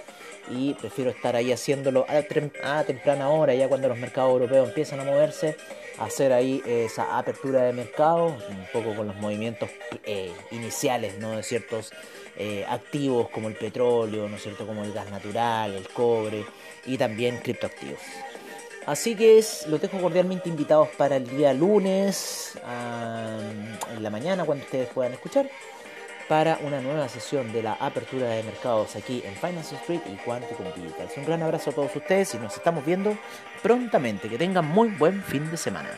Y prefiero estar ahí haciéndolo a, temprana hora, ya cuando los mercados europeos empiezan a moverse. Hacer ahí esa apertura de mercados, un poco con los movimientos eh, iniciales ¿no? de ciertos eh, activos como el petróleo, ¿no es cierto? como el gas natural, el cobre y también criptoactivos. Así que los dejo cordialmente invitados para el día lunes, en la mañana, cuando ustedes puedan escuchar, para una nueva sesión de la apertura de mercados aquí en Finance Street y Quantum Digital. Un gran abrazo a todos ustedes y nos estamos viendo prontamente. Que tengan muy buen fin de semana.